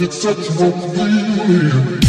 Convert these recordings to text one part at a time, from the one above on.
it's such a feeling.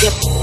Yep.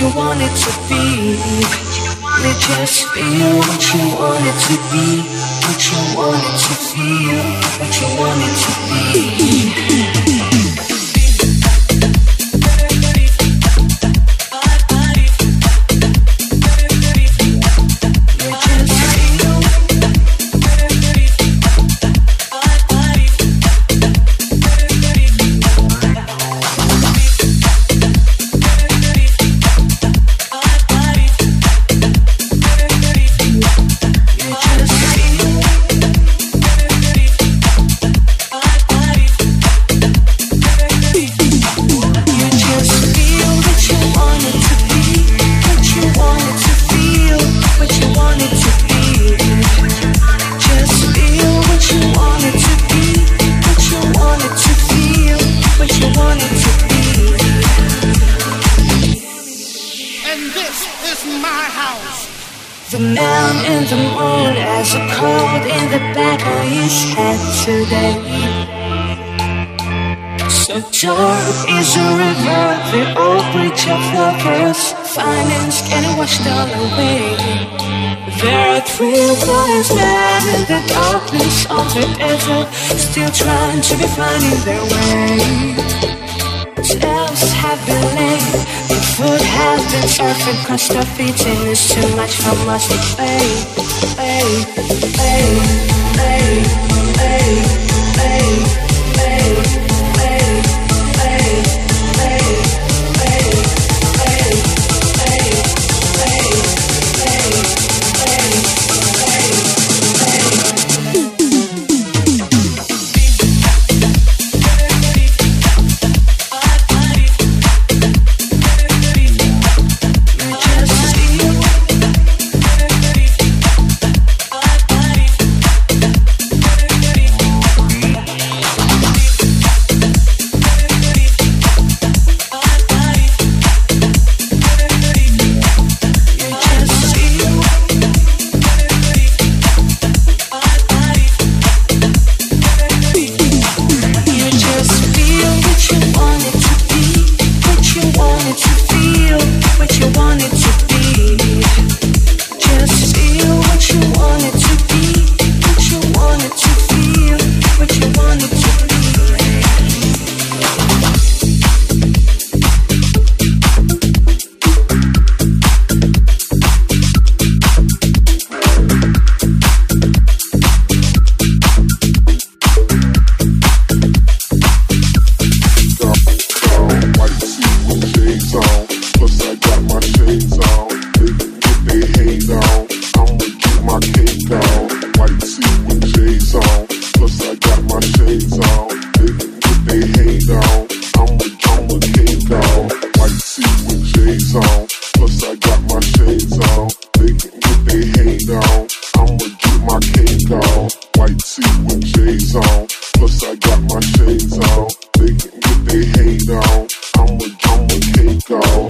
you want it to be. Let it just feel what you want it to be. What you want it to feel. What you want it to be. finding their way. Steps have been laid, the food has been served, and crushed our feet, and it's too much for us to play. go.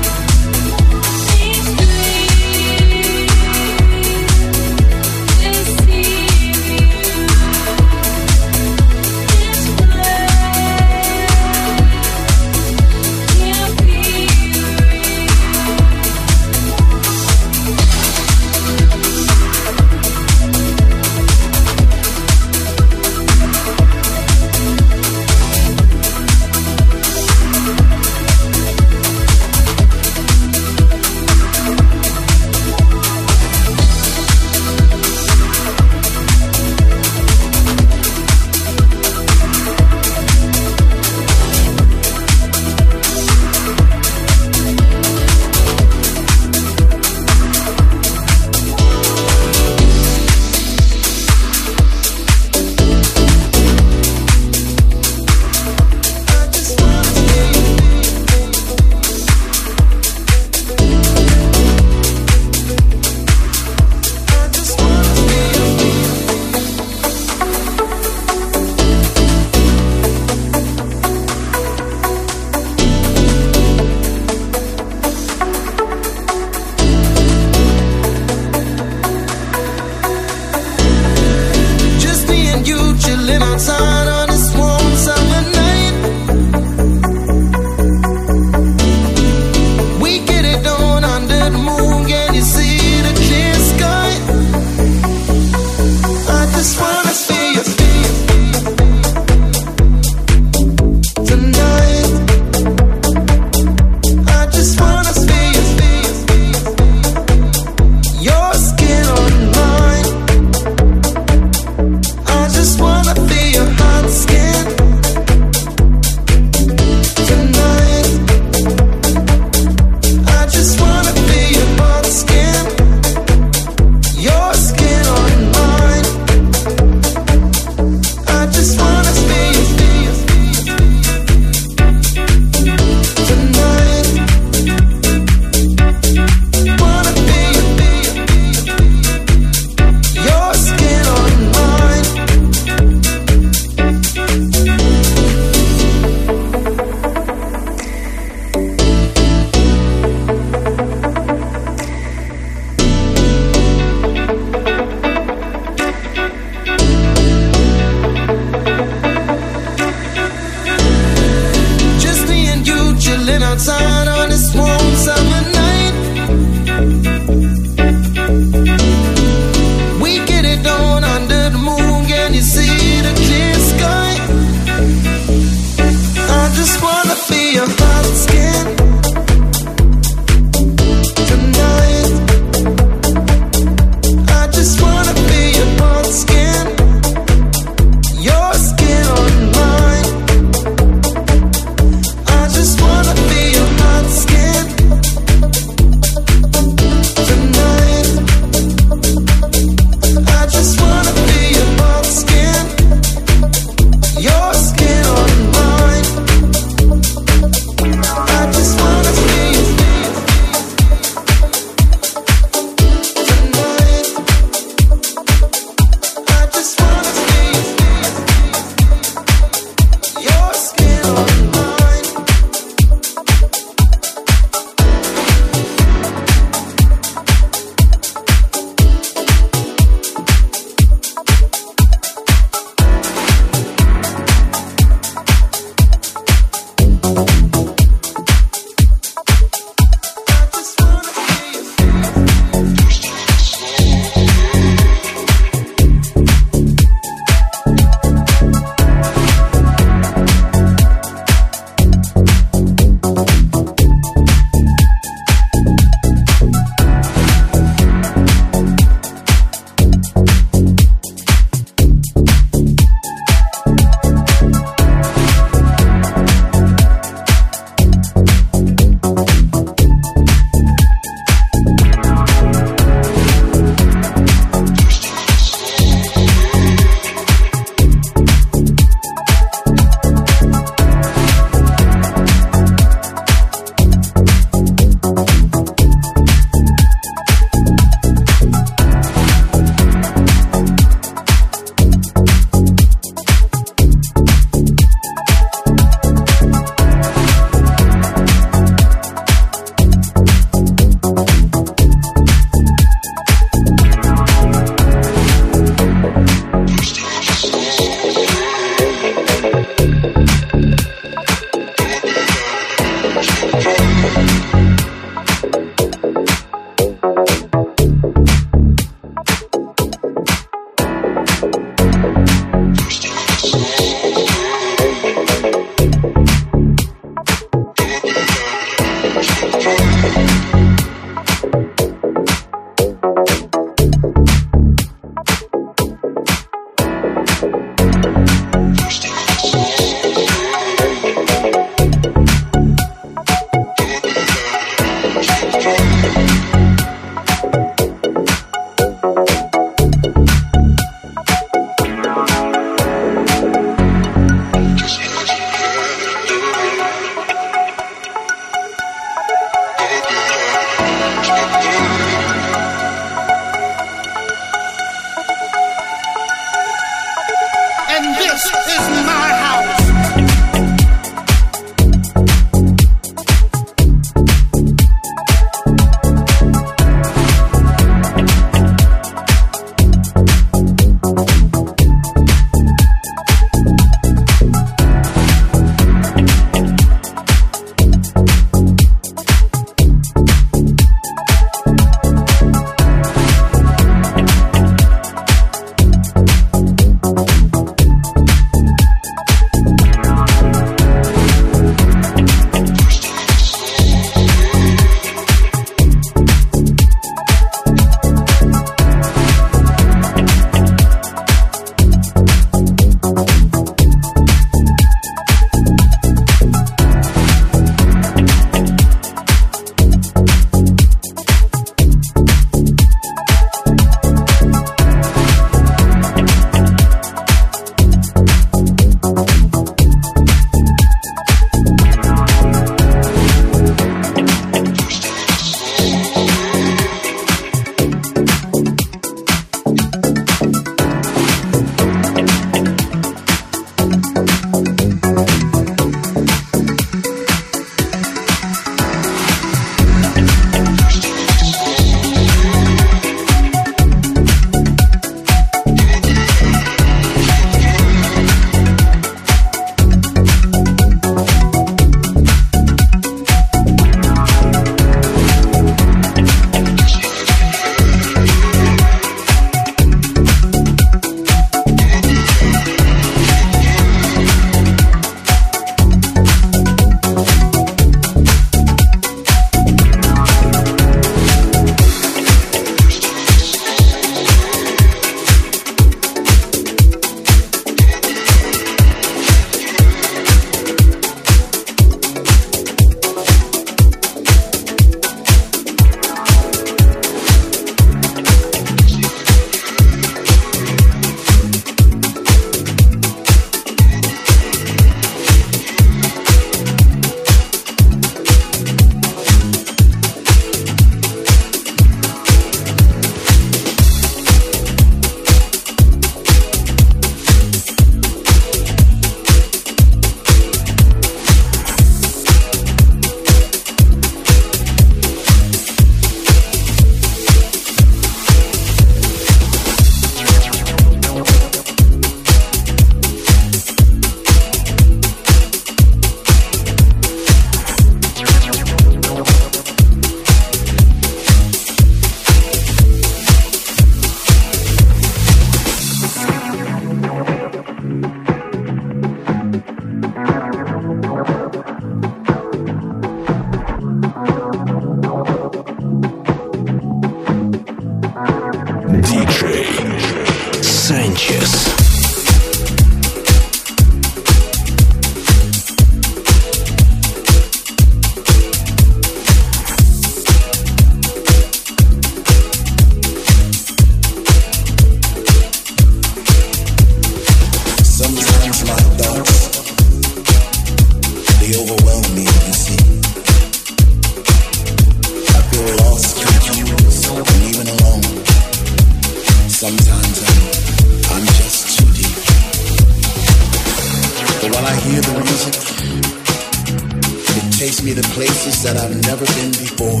me to places that I've never been before.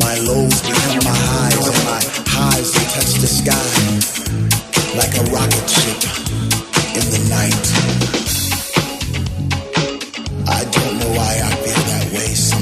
My lows become my highs, and my highs they touch the sky like a rocket ship in the night. I don't know why I feel that way sometimes.